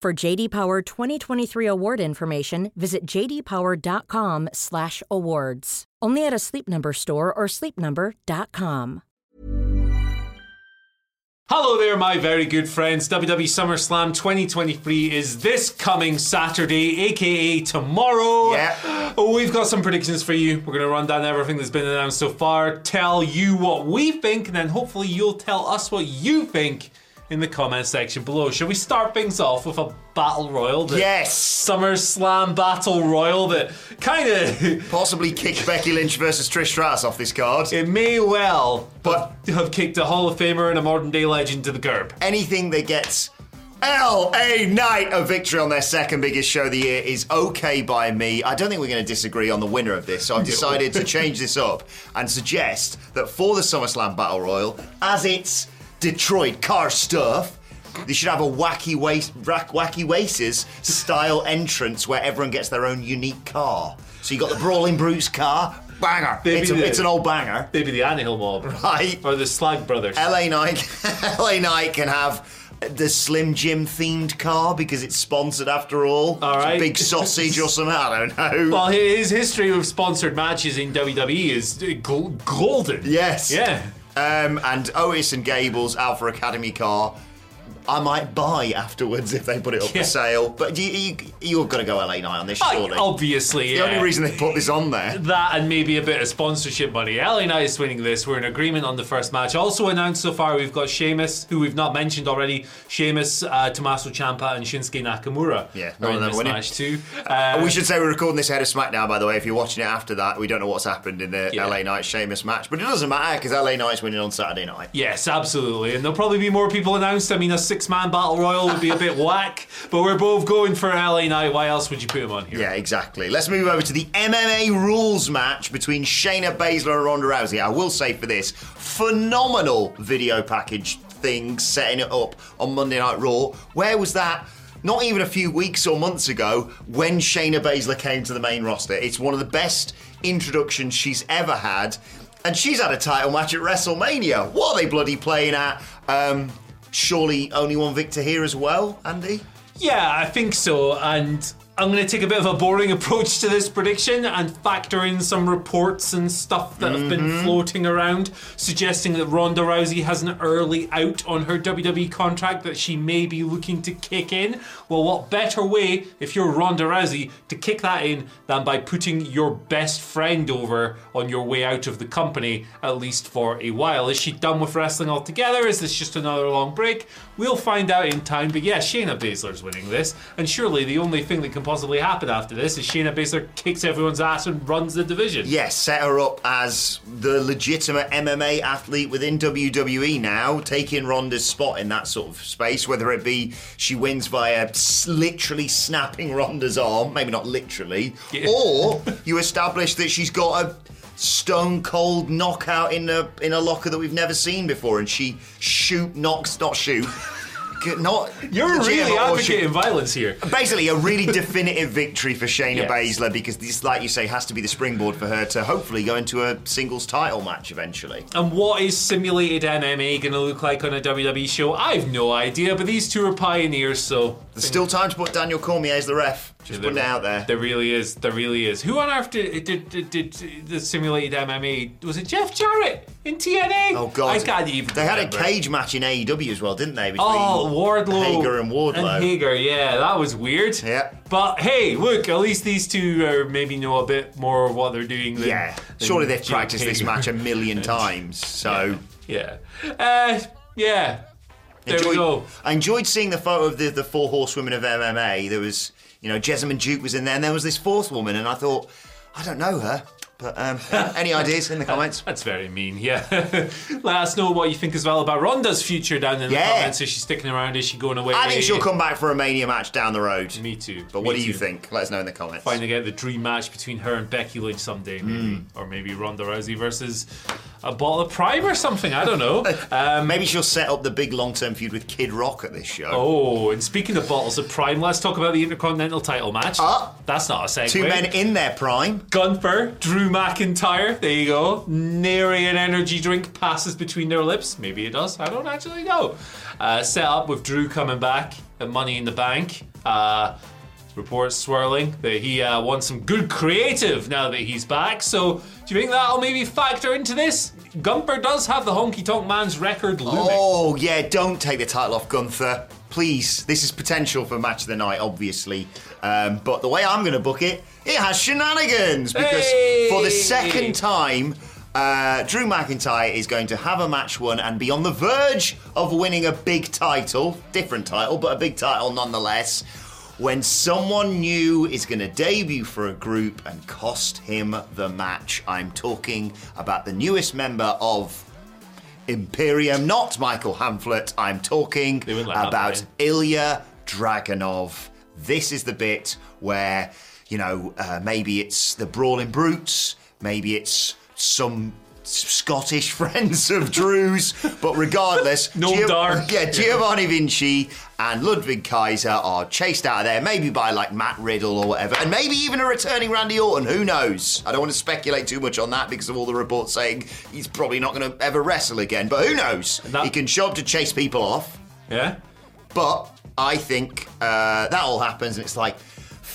For JD Power 2023 award information, visit jdpower.com/awards. Only at a Sleep Number store or sleepnumber.com. Hello there, my very good friends. WWE SummerSlam 2023 is this coming Saturday, aka tomorrow. Yeah. Oh, we've got some predictions for you. We're going to run down everything that's been announced so far, tell you what we think, and then hopefully you'll tell us what you think in the comment section below. Shall we start things off with a battle royal? that- Yes. SummerSlam battle royal that kind of. Possibly kick Becky Lynch versus Trish Stratus off this card. It may well But- have kicked a Hall of Famer and a modern day legend to the curb. Anything that gets LA Knight a victory on their second biggest show of the year is okay by me. I don't think we're going to disagree on the winner of this, so I've decided to change this up and suggest that for the SummerSlam Battle Royal, as it's Detroit car stuff, they should have a wacky waste, wacky waces style entrance where everyone gets their own unique car. So you got the Brawling Brutes car, banger. It's, a, the- it's an old banger, Maybe the Ant Hill Mob. right? Or the Slag Brothers. LA Knight, LA Knight can have the Slim Jim themed car because it's sponsored after all. All It's a right. big sausage or something. I don't know. Well, his history of sponsored matches in WWE is uh, go- golden. yes. Yeah. Um, and Otis and Gable's Alpha Academy car. I might buy afterwards if they put it up Yeah. for sale. But you, you, you're going to go LA Knight on this, surely. obviously, the yeah. only reason they put this on there. That and maybe a bit of sponsorship money. LA Knight is winning this. We're in agreement on the first match. Also announced so far, we've got Sheamus, who we've not mentioned already. Sheamus, uh, Tommaso Ciampa, and Shinsuke Nakamura. Yeah, none of them winning. match too. Uh, we should say we're recording this ahead of SmackDown, by the way. If you're watching it after that, we don't know what's happened in the Yeah. LA Knight Sheamus match. But it doesn't matter because LA Knight's winning on Saturday night. Yes, absolutely. And there'll probably be more people announced. I mean, a six man battle royal would be a bit whack, but we're both going for LA Knight. Why else would you put him on here? Yeah, exactly. Let's move over to the MMA rules match between Shayna Baszler and Ronda Rousey. I will say for this, phenomenal video package thing setting it up on Monday Night Raw. Where was that? Not even a few weeks or months ago when Shayna Baszler came to the main roster. It's one of the best introductions she's ever had. And she's had a title match at WrestleMania. What are they bloody playing at? Um, surely only one victor here as well, Andy? Yeah, I think so. And I'm going to take a bit of a boring approach to this prediction and factor in some reports and stuff that have been mm-hmm. floating around suggesting that Ronda Rousey has an early out on her WWE contract that she may be looking to kick in. Well, what better way, if you're Ronda Rousey, to kick that in than by putting your best friend over on your way out of the company, at least for a while? Is she done with wrestling altogether? Is this just another long break? We'll find out in time. But yeah, Shayna Baszler's winning this. And surely the only thing that can possibly happen after this is Shayna Baszler kicks everyone's ass and runs the division. Yes, set her up as the legitimate MMA athlete within WWE now, taking Ronda's spot in that sort of space, whether it be she wins via literally snapping Ronda's arm, maybe not literally, Yeah. or you establish that she's got a stone cold knockout in a in a locker that we've never seen before and she shoot knocks not shoot not You're really advocating violence here. Basically, a really definitive victory for Shayna Yes. Baszler because this, like you say, has to be the springboard for her to hopefully go into a singles title match eventually. And what is simulated MMA going to look like on a WWE show? I've no idea, but these two are pioneers, so There's still time to put Daniel Cormier as the ref. Just putting it out there. There really is. There really is. Who on earth did, did, did, did the simulated MMA? Was it Jeff Jarrett in TNA? Oh god! I can't even. They had a cage match in AEW as well, didn't they? Between Oh, Wardlow. Hager and Wardlow. And Hager, yeah, that was weird. Yeah. But hey, look, at least these two are maybe know a bit more of what they're doing. Than, yeah, than surely they've Jake practiced this match a million times. So Yeah. Uh, yeah. There we go. I enjoyed seeing the photo of the, the four horsewomen of MMA. There was, you know, Jessamyn Duke was in there, and there was this fourth woman, and I thought, I don't know her, but um, any ideas in the comments? That's very mean, yeah. Let us know what you think as well about Ronda's future down in the Yeah. comments. Is she sticking around? Is she going away? I think she'll come back for a Mania match down the road. Me too. But Me what do you too. think? Let us know in the comments. Finding out the dream match between her and Becky Lynch someday, maybe. Hmm. Or maybe Ronda Rousey versus a bottle of Prime or something. I don't know. Um, Maybe she'll set up the big long-term feud with Kid Rock at this show. Oh, and speaking of bottles of Prime, let's talk about the Intercontinental title match. Ah. That's not a segue. Two men in their prime. Gunther, Drew McIntyre. There you go. Nary an energy drink passes between their lips. Maybe it does. I don't actually know. Uh, set up with Drew coming back at Money in the Bank. Uh, reports swirling that he uh, wants some good creative now that he's back. So, do you think that'll maybe factor into this? Gunther does have the Honky Tonk Man's record looming. Oh yeah, don't take the title off Gunther, please. This is potential for match of the night, obviously. Um, but the way I'm going to book it, it has shenanigans because for the second time. Uh, Drew McIntyre is going to have a match won and be on the verge of winning a big title, different title, but a big title nonetheless. When someone new is going to debut for a group and cost him the match, I'm talking about the newest member of Imperium, not Michael Hamflet. I'm talking They wouldn't let that about Ilya Dragunov. This is the bit where, you know, uh, maybe it's the Brawling Brutes, maybe it's some Scottish friends of Drew's, but regardless, No dark. yeah, Giovanni Vinci and Ludwig Kaiser are chased out of there, maybe by like Matt Riddle or whatever, and maybe even a returning Randy Orton. Who knows? I don't want to speculate too much on that because of all the reports saying he's probably not going to ever wrestle again. But who knows? that- he can up to chase people off. Yeah? But I think uh, that all happens, and it's like,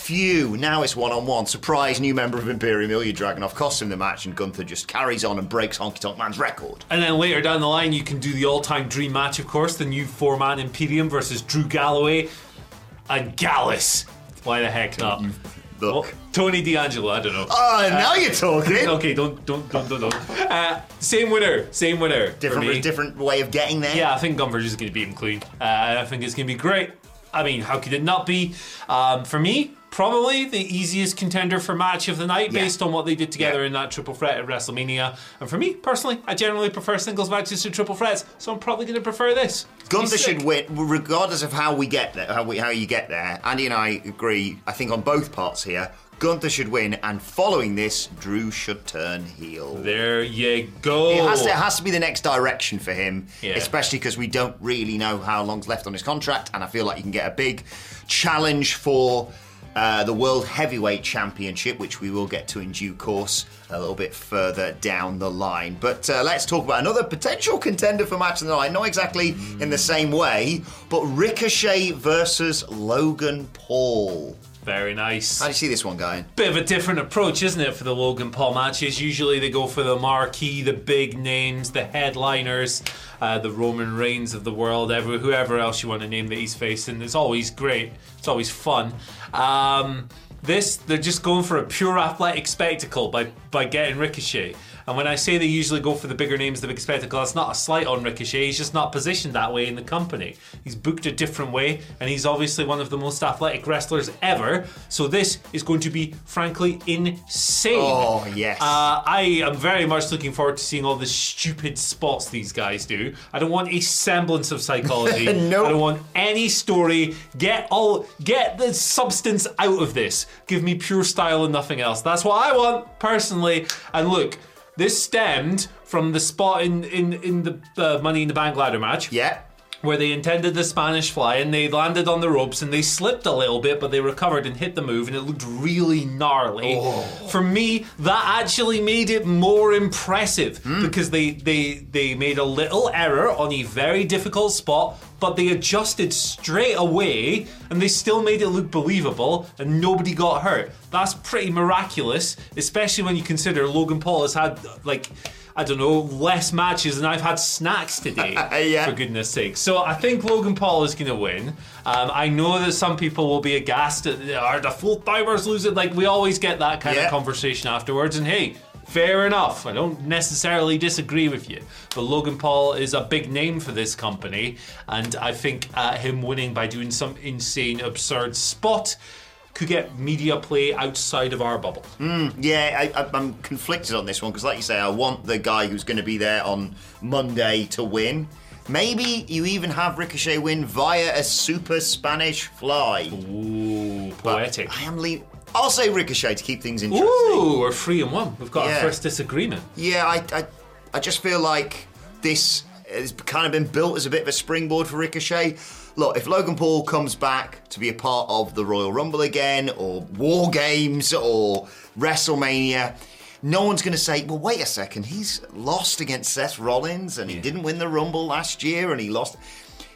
phew, now it's one on one. Surprise, new member of Imperium, Ilya Dragunov costs him the match, and Gunther just carries on and breaks Honky Tonk Man's record. And then later down the line, you can do the all time dream match, of course, the new four man Imperium versus Drew Galloway and Gallus. Why the heck not? Look. Well, Tony D'Angelo, I don't know. Oh, now you're talking. okay, don't, don't, don't, don't, don't. Uh, same winner, same winner. Different, different way of getting there. Yeah, I think Gunther's just going to beat him clean. Uh, I think it's going to be great. I mean, how could it not be? Um, for me, probably the easiest contender for match of the night Yeah. based on what they did together Yeah. in that triple threat at WrestleMania. And for me, personally, I generally prefer singles matches to triple threats, so I'm probably going to prefer this. It's gonna be Gunther should win, regardless of how we get there, how, we, how you get there. Andy and I agree, I think, on both parts here. Gunther should win, and following this, Drew should turn heel. There you go. It has, to, it has to be the next direction for him, Yeah. especially because we don't really know how long's left on his contract, and I feel like you can get a big challenge for uh, the World Heavyweight Championship, which we will get to in due course a little bit further down the line. But uh, let's talk about another potential contender for match of the night, not exactly in the same way, but Ricochet versus Logan Paul. Very nice. How do you see this one going? bit of a different approach, isn't it, for the Logan Paul matches? Usually they go for the marquee, the big names, the headliners, uh, the Roman Reigns of the world, ever, whoever else you want to name that he's facing. It's always great. It's always fun. Um, this, they're just going for a pure athletic spectacle by, by getting Ricochet. And when I say they usually go for the bigger names, the big spectacle, that's not a slight on Ricochet. He's just not positioned that way in the company. He's booked a different way, and he's obviously one of the most athletic wrestlers ever. So this is going to be, frankly, insane. Oh, yes. Uh, I am very much looking forward to seeing all the stupid spots these guys do. I don't want a semblance of psychology. Nope. I don't want any story. Get all get the substance out of this. Give me pure style and nothing else. That's what I want personally. And look, this stemmed from the spot in in in the uh, Money in the Bank ladder match Yeah. Where they intended the Spanish fly and they landed on the ropes and they slipped a little bit, but they recovered and hit the move and it looked really gnarly. Oh. For me, that actually made it more impressive hmm. because they, they they made a little error on a very difficult spot, but they adjusted straight away and they still made it look believable and nobody got hurt. That's pretty miraculous, especially when you consider Logan Paul has had like I don't know, less matches than I've had snacks today. Yeah. For goodness sake. So I think Logan Paul is going to win. Um, I know that some people will be aghast at are the full timers losing. Like we always get that kind Yeah. of conversation afterwards. And hey, fair enough. I don't necessarily disagree with you. But Logan Paul is a big name for this company. And I think uh, him winning by doing some insane, absurd spot could get media play outside of our bubble. Hmm, yeah, I, I'm conflicted on this one because, like you say, I want the guy who's going to be there on Monday to win. Maybe you even have Ricochet win via a super Spanish fly. Ooh, poetic. I am leaving. I'll say Ricochet to keep things interesting. Ooh, we're three and one. We've got Yeah. our first disagreement. Yeah, I, I, I just feel like this has kind of been built as a bit of a springboard for Ricochet. Look, if Logan Paul comes back to be a part of the Royal Rumble again, or War Games, or WrestleMania, no one's going to say, well, wait a second, he's lost against Seth Rollins and he didn't win the Rumble last year and he lost.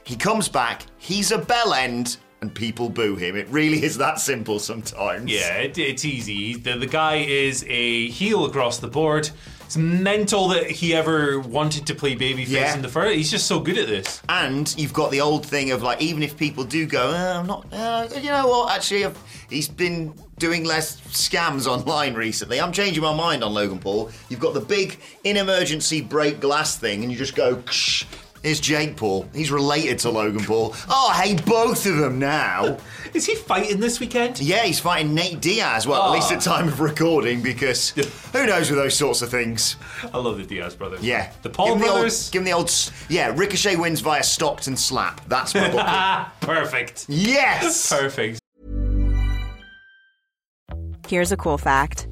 He comes back, he's a bell end, and people boo him. It really is that simple sometimes. Yeah, it, it's easy. The, the guy is a heel across the board. It's mental that he ever wanted to play babyface Yeah. in the first. He's just so good at this. And you've got the old thing of like, even if people do go, uh, I'm not, uh, you know what, actually, I've, he's been doing less scams online recently. I'm changing my mind on Logan Paul. You've got the big in emergency break glass thing, and you just go, Ksh, here's Jake Paul. He's related to Logan Paul. Oh, I hate both of them now. Is he fighting this weekend? yeah, he's fighting Nate Diaz. Well, at least at time of recording, because who knows with those sorts of things. I love the Diaz brothers. Yeah. The Paul give him brothers. The old, give him the old, s- yeah, Ricochet wins via Stockton slap. That's my booking. ah, perfect. yes! Perfect. Here's a cool fact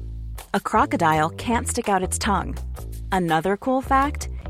a crocodile can't stick out its tongue. Another cool fact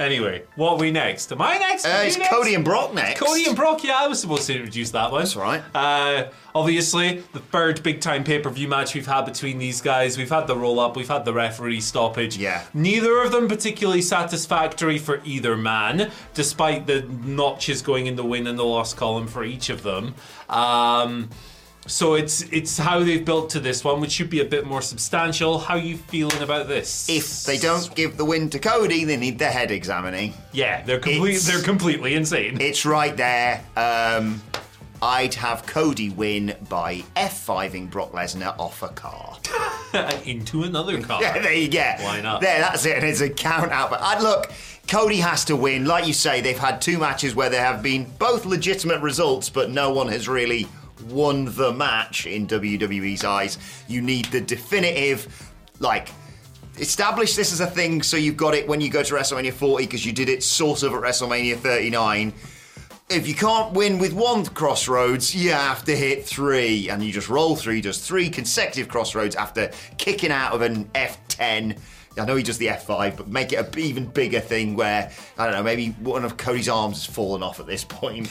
Anyway, what are we next? Am I next? Uh, Are you it's next? Cody and Brock next. Cody and Brock, yeah, I was supposed to introduce that one. That's right. Uh, obviously, the third big time pay per view match we've had between these guys. We've had the roll up, we've had the referee stoppage. Yeah. Neither of them particularly satisfactory for either man, despite the notches going in the win and the loss column for each of them. Um, so it's it's how they've built to this one, which should be a bit more substantial. How you feeling about this? If they don't give the win to Cody, they need their head examining. yeah, they're complete, It's- they're completely insane. It's right there. Um, I'd have Cody win by F5ing Brock Lesnar off a car. Into another car. Yeah, there you go. Why not? There, that's it. And it's a count out. But look, Cody has to win. Like you say, they've had two matches where there have been both legitimate results, but no one has really won the match in WWE's eyes. You need the definitive, like, establish this as a thing so you've got it when you go to WrestleMania 40 because you did it sort of at WrestleMania 39. If you can't win with one Cross Rhodes, you have to hit three, and you just roll through. Just three consecutive Cross Rhodes after kicking out of an F10. I know he does the F5, but make it a b- even bigger thing where I don't know, maybe one of Cody's arms has fallen off at this point.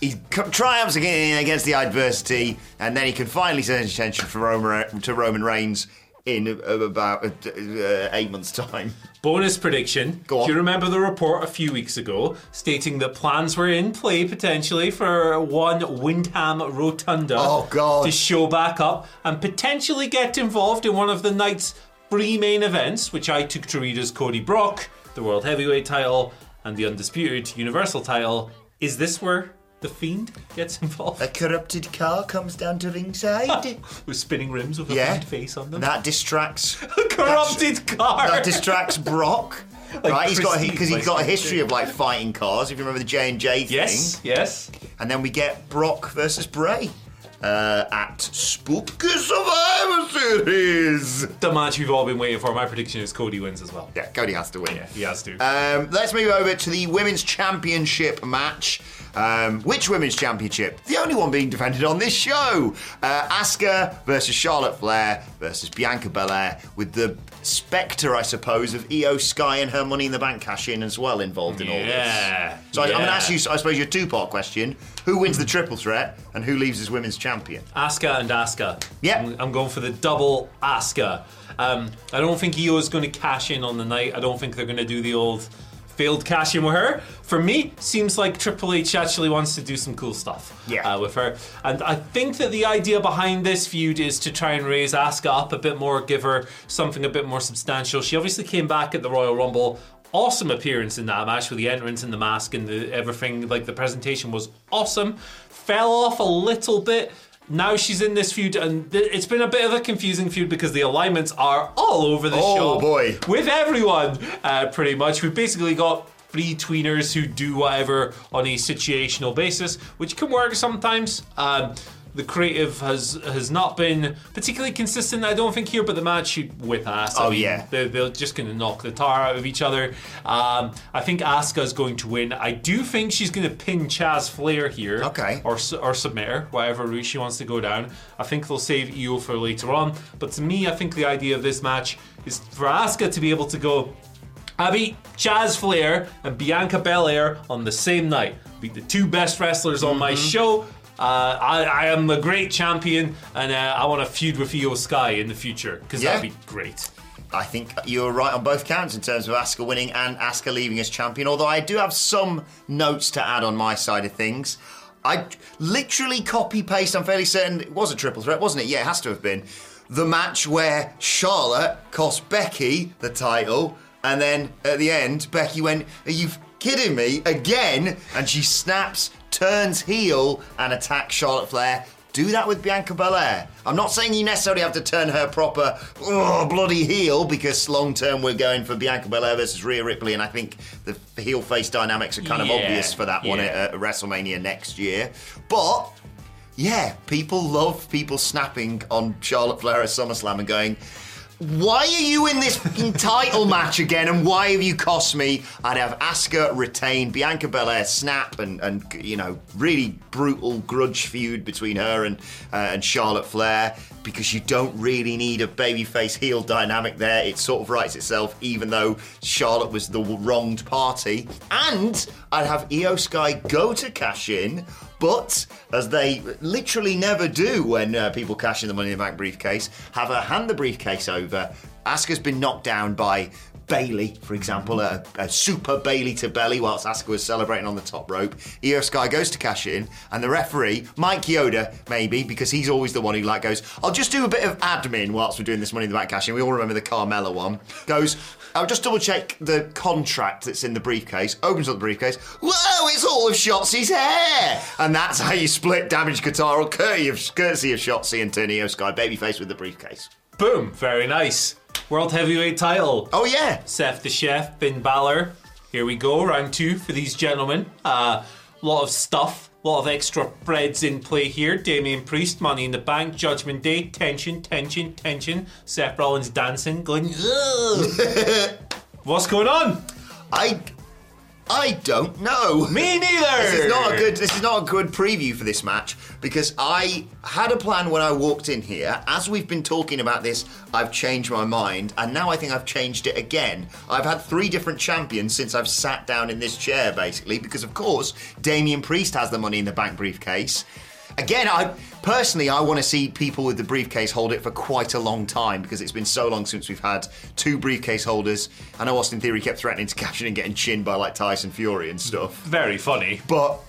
He triumphs again against the adversity, and then he can finally turn his attention for Roman, to Roman Reigns in about uh, eight months' time. Bonus prediction. Go on. Do you remember the report a few weeks ago stating that plans were in play potentially for one Windham Rotunda Oh, to show back up and potentially get involved in one of the night's three main events, which I took to read as Cody Brock, the World Heavyweight title, and the Undisputed Universal title. Is this where the Fiend gets involved? A corrupted car comes down to ringside. With spinning rims with a yeah, Fiend face on them? that distracts. a corrupted car! That distracts Brock. right, he's got because he's like got a history of like fighting cars. If you remember the J and J thing, yes, yes. and then we get Brock versus Bray uh, at Spooky Survivor Series. The match we've all been waiting for. My prediction is Cody wins as well. Yeah, Cody has to win. Yeah, he has to. Um, let's move over to the Women's Championship match. Um, which Women's Championship? The only one being defended on this show. Uh, Asuka versus Charlotte Flair versus Bianca Belair, with the spectre, I suppose, of Iyo Sky and her Money in the Bank cash in as well involved in all this. Yeah, So I, I'm going to ask you, I suppose, your two-part question: Who wins the triple threat, and who leaves as Women's Champion? Asuka and Asuka. Yeah. I'm, I'm going for the double Asuka. Um, I don't think Iyo is going to cash in on the night. I don't think they're going to do the old failed cash in with her. For me, seems like Triple H actually wants to do some cool stuff Yeah. uh, with her. And I think that the idea behind this feud is to try and raise Asuka up a bit more, give her something a bit more substantial. She obviously came back at the Royal Rumble. Awesome appearance in that match with the entrance and the mask and the everything. Like the presentation was awesome. Fell off a little bit. Now she's in this feud, and th- it's been a bit of a confusing feud because the alignments are all over the Oh, show. boy. With everyone, uh, pretty much. We've basically got three tweeners who do whatever on a situational basis, which can work sometimes. Um, the creative has has not been particularly consistent, I don't think here, but the match should whip ass. I Oh, mean, yeah. they're, they're just going to knock the tar out of each other. Um, I think Asuka's going to win. I do think she's going to pin Chaz Flair here. Okay. Or, or submit her, whatever route she wants to go down. I think they'll save Iyo for later on. But to me, I think the idea of this match is for Asuka to be able to go, I beat Chaz Flair and Bianca Belair on the same night. Beat the two best wrestlers on my show. Uh, I, I am a great champion, and uh, I want to feud with Iyo Sky in the future because Yeah. that'd be great. I think you're right on both counts in terms of Asuka winning and Asuka leaving as champion. Although I do have some notes to add on my side of things. I literally copy paste. I'm fairly certain it was a triple threat, wasn't it? Yeah, it has to have been. The match where Charlotte cost Becky the title, and then at the end, Becky went, "Are you kidding me again?" And she snaps, turns heel, and attacks Charlotte Flair. Do that with Bianca Belair. I'm not saying you necessarily have to turn her proper oh, bloody heel because long term we're going for Bianca Belair versus Rhea Ripley, and I think the heel face dynamics are kind of Yeah, obvious for that one yeah. at, at WrestleMania next year. But yeah, people love people snapping on Charlotte Flair at SummerSlam and going, why are you in this title match again and why have you cost me? I'd have Asuka retain, Bianca Belair snap and, and you know, really brutal grudge feud between her and, uh, and Charlotte Flair because you don't really need a babyface heel dynamic there. It sort of writes itself even though Charlotte was the wronged party. And I'd have Iyo Sky go to cash in but as they literally never do when uh, people cash in the Money in the Bank briefcase, have her hand the briefcase over. Asuka's been knocked down by Bayley, for example, a, a super Bayley to belly whilst Asuka was celebrating on the top rope. Iyo Sky goes to cash in, and the referee, Mike Chioda, maybe, because he's always the one who like goes, I'll just do a bit of admin whilst we're doing this Money in the Bank cash in. We all remember the Carmella one. Goes, I'll just double check the contract that's in the briefcase. Opens up the briefcase. Whoa, it's all of Shotzi's hair! And that's how you split damage guitar or courtesy of, courtesy of Shotzi and Iyo Sky babyface with the briefcase. Boom, very nice. World Heavyweight title. Oh, yeah. Seth the Chef, Finn Balor. Here we go, round two for these gentlemen. A uh, lot of stuff, a lot of extra threads in play here. Damian Priest, Money in the Bank, Judgment Day, tension, tension, tension. Seth Rollins dancing, going. What's going on? I. I don't know. Me neither. This is not a good. This is not a good preview for this match because I had a plan when I walked in here. As we've been talking about this, I've changed my mind, and now I think I've changed it again. I've had three different champions since I've sat down in this chair, basically, because of course Damian Priest has the Money in the Bank briefcase. Again, I personally I want to see people with the briefcase hold it for quite a long time because it's been so long since we've had two briefcase holders. I know Austin Theory kept threatening to catch it and getting chinned by like Tyson Fury and stuff. Very funny. But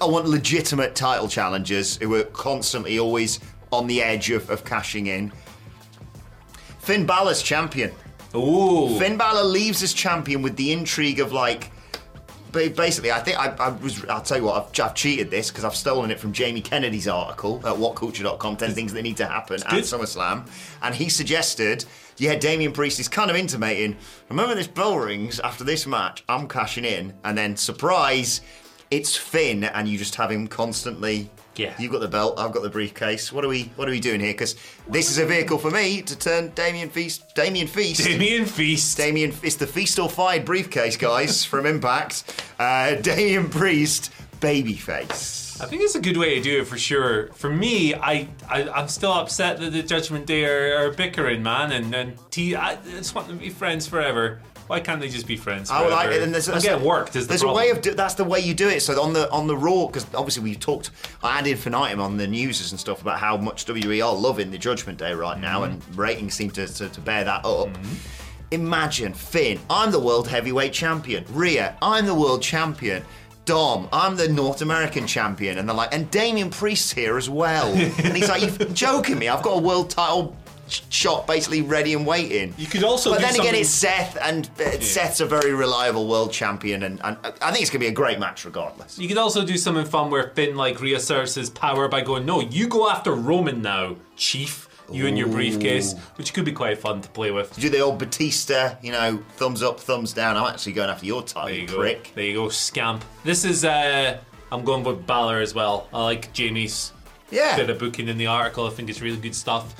I want legitimate title challengers who are constantly always on the edge of, of cashing in. Finn Balor's champion. Ooh. Finn Balor leaves as champion with the intrigue of like. Ba- Basically, I think I, I was. I'll tell you what. I've, I've cheated this because I've stolen it from Jamie Kennedy's article at WhatCulture.com. Ten things that need to happen at. SummerSlam, and he suggested, yeah, Damian Priest is kind of intimating. Remember this bell rings after this match. I'm cashing in, and then surprise, it's Finn, and you just have him constantly. Yeah. You've got the belt. I've got the briefcase. What are we? What are we doing here? Because this is a vehicle for me to turn Damien Feast. Damien Feast. Damien Feast. Damien, it's the Feast or Fired briefcase, guys, from Impact. Uh, Damian Priest, babyface. I think it's a good way to do it for sure. For me, I, I I'm still upset that the Judgment Day are, are bickering, man, and and T. I just want them to be friends forever. Why can't they just be friends? I like it, and there's, get worked. Is the there's a way of do, that's the way you do it. So on the on the Raw, because obviously we've talked ad infinitum on the news and stuff about how much WWE are loving the Judgment Day right now, Mm-hmm. and ratings seem to, to, to bear that up. Imagine Finn, I'm the world heavyweight champion. Rhea, I'm the world champion. Dom, I'm the North American champion, and they're like, and Damian Priest's here as well. and he's like, you're joking me? I've got a world title shot basically ready and waiting. You could also but do then again, it's Seth, and uh, Seth's a very reliable world champion, and, and I think it's going to be a great match regardless. You could also do something fun where Finn like reasserts his power by going, "No, you go after Roman now, Chief. You and your briefcase," which could be quite fun to play with. Do the old Batista, you know, thumbs up, thumbs down. I'm actually going after your title, There you go. There you go, scamp. This is. uh I'm going with Balor as well. I like Jamie's Yeah. bit of booking in the article. I think it's really good stuff.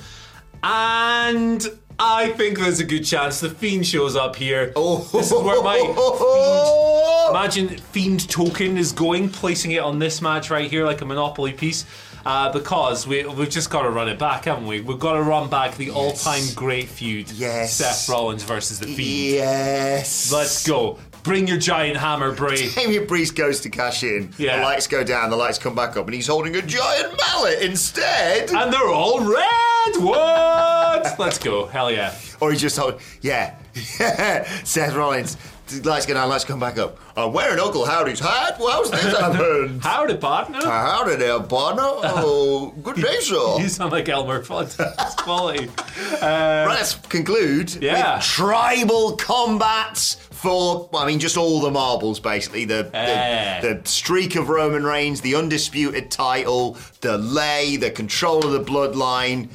And I think there's a good chance the Fiend shows up here. Oh. This is where my Fiend, imagine Fiend token is going, placing it on this match right here like a Monopoly piece. Uh, because we, we've just got to run it back, haven't we? We've got to run back the all time great feud Yes. Seth Rollins versus the Fiend. Yes. Let's go. Bring your giant hammer, Bray. Damian Priest goes to cash in. Yeah. The lights go down, the lights come back up, and he's holding a giant mallet instead. And they're all red! What? Let's go. Hell yeah. Or he's just holding, yeah, Seth Rollins. Lights go down, lights come back up. I'm wearing Uncle Howdy's hat. Well, how's this happened? Howdy, partner. Howdy there, partner. Oh, good day, sir. You sound like Elmer Fudd. That's quality. Right, let's conclude Yeah. with tribal combats for, I mean, just all the marbles, basically. The, Eh. the, the streak of Roman Reigns, the undisputed title, the lay, the control of the bloodline,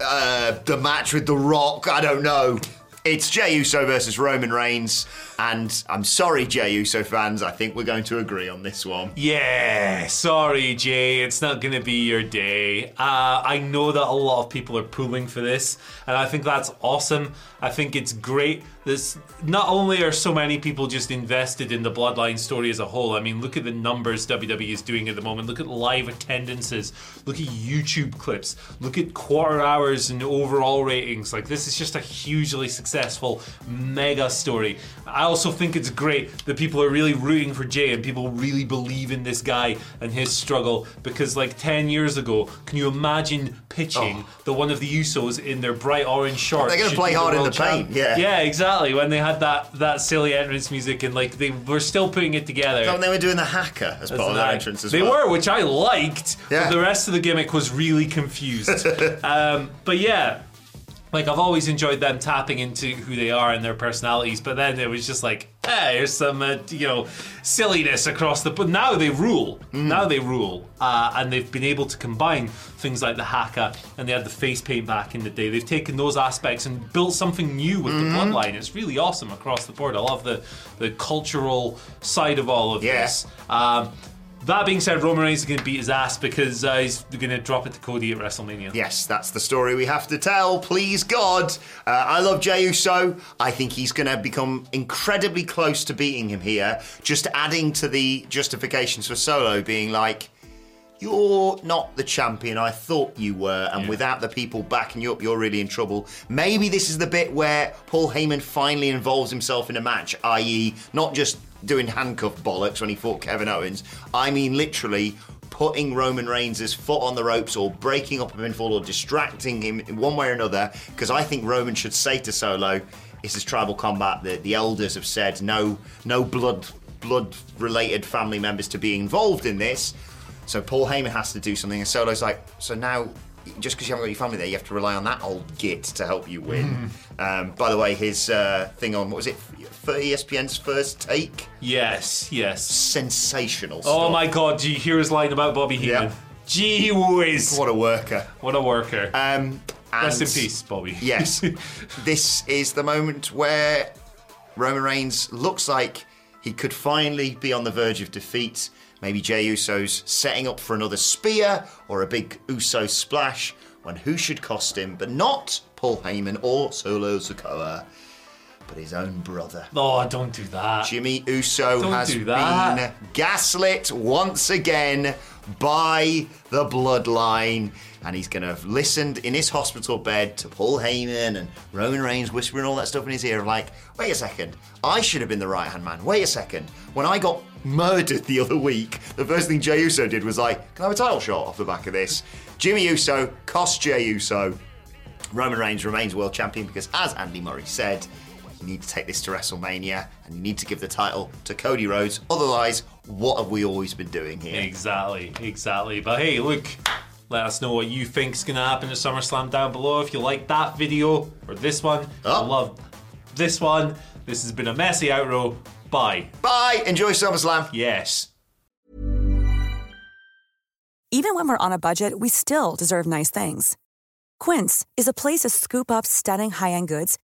uh, the match with The Rock, I don't know. It's Jey Uso versus Roman Reigns, and I'm sorry, Jey Uso fans, I think we're going to agree on this one. Yeah, sorry, Jey. It's not going to be your day. Uh, I know that a lot of people are pulling for this, and I think that's awesome. I think it's great. This not only are so many people just invested in the Bloodline story as a whole. I mean, look at the numbers WWE is doing at the moment. Look at live attendances. Look at YouTube clips. Look at quarter hours and overall ratings. Like this is just a hugely successful mega story. I also think it's great that people are really rooting for Jey and people really believe in this guy and his struggle because like 10 years ago, can you imagine pitching the one of the Usos in their bright orange shorts? They're gonna play hard in the paint, yeah. Yeah, exactly. When they had that that silly entrance music and like they were still putting it together. Oh, they were doing the haka as part of their entrance as they well. were, which I liked. Yeah. But the rest of the gimmick was really confused. um, but yeah, like I've always enjoyed them tapping into who they are and their personalities. But then it was just like, hey, here's some uh, you know silliness across the. But now they rule. Mm. Now they rule, uh, and they've been able to combine things like the haka and they had the face paint back in the day. They've taken those aspects and built something new with Mm-hmm. the bloodline. It's really awesome across the board. I love the the cultural side of all of Yeah. this. Um, That being said, Roman Reigns is going to beat his ass because uh, he's going to drop it to Cody at WrestleMania. Yes, that's the story we have to tell. Please God. Uh, I love Jey Uso. I think he's going to become incredibly close to beating him here. Just adding to the justifications for Solo being like, you're not the champion I thought you were, and Yeah. without the people backing you up, you're really in trouble. Maybe this is the bit where Paul Heyman finally involves himself in a match, i.e., not just doing handcuff bollocks when he fought Kevin Owens. I mean, literally putting Roman Reigns' foot on the ropes or breaking up a pinfall or distracting him in one way or another, because I think Roman should say to Solo, this is tribal combat. The, the elders have said no, no blood, blood related family members to be involved in this. So Paul Heyman has to do something, and Solo's like, so now, just because you haven't got your family there, you have to rely on that old git to help you win. um, by the way, his uh, thing on what was it for ESPN's first take? Yes, yes. Sensational. Oh stuff. my god, do you hear his line about Bobby Heenan? Yeah. Gee whiz. What a worker. What a worker. Um, Rest in peace, Bobby. Yes, this is the moment where Roman Reigns looks like he could finally be on the verge of defeat. Maybe Jey Uso's setting up for another spear or a big Uso splash when who should cost him, but not Paul Heyman or Solo Sikoa, but his own brother. Oh, don't do that. Jimmy Uso Don't has been gaslit once again by the bloodline. And he's going to have listened in his hospital bed to Paul Heyman and Roman Reigns whispering all that stuff in his ear. Like, wait a second, I should have been the right hand man. Wait a second. When I got murdered the other week, the first thing Jey Uso did was like, can I have a title shot off the back of this? Jimmy Uso cost Jey Uso. Roman Reigns remains world champion because, as Andy Murray said, you need to take this to WrestleMania and you need to give the title to Cody Rhodes. Otherwise, what have we always been doing here? Exactly, exactly. But hey, look, let us know what you think's gonna happen to SummerSlam down below. If you like that video or this one, Oh. I love this one. This has been a messy outro. Bye. Bye. Enjoy SummerSlam. Yes. Even when we're on a budget, we still deserve nice things. Quince is a place to scoop up stunning high-end goods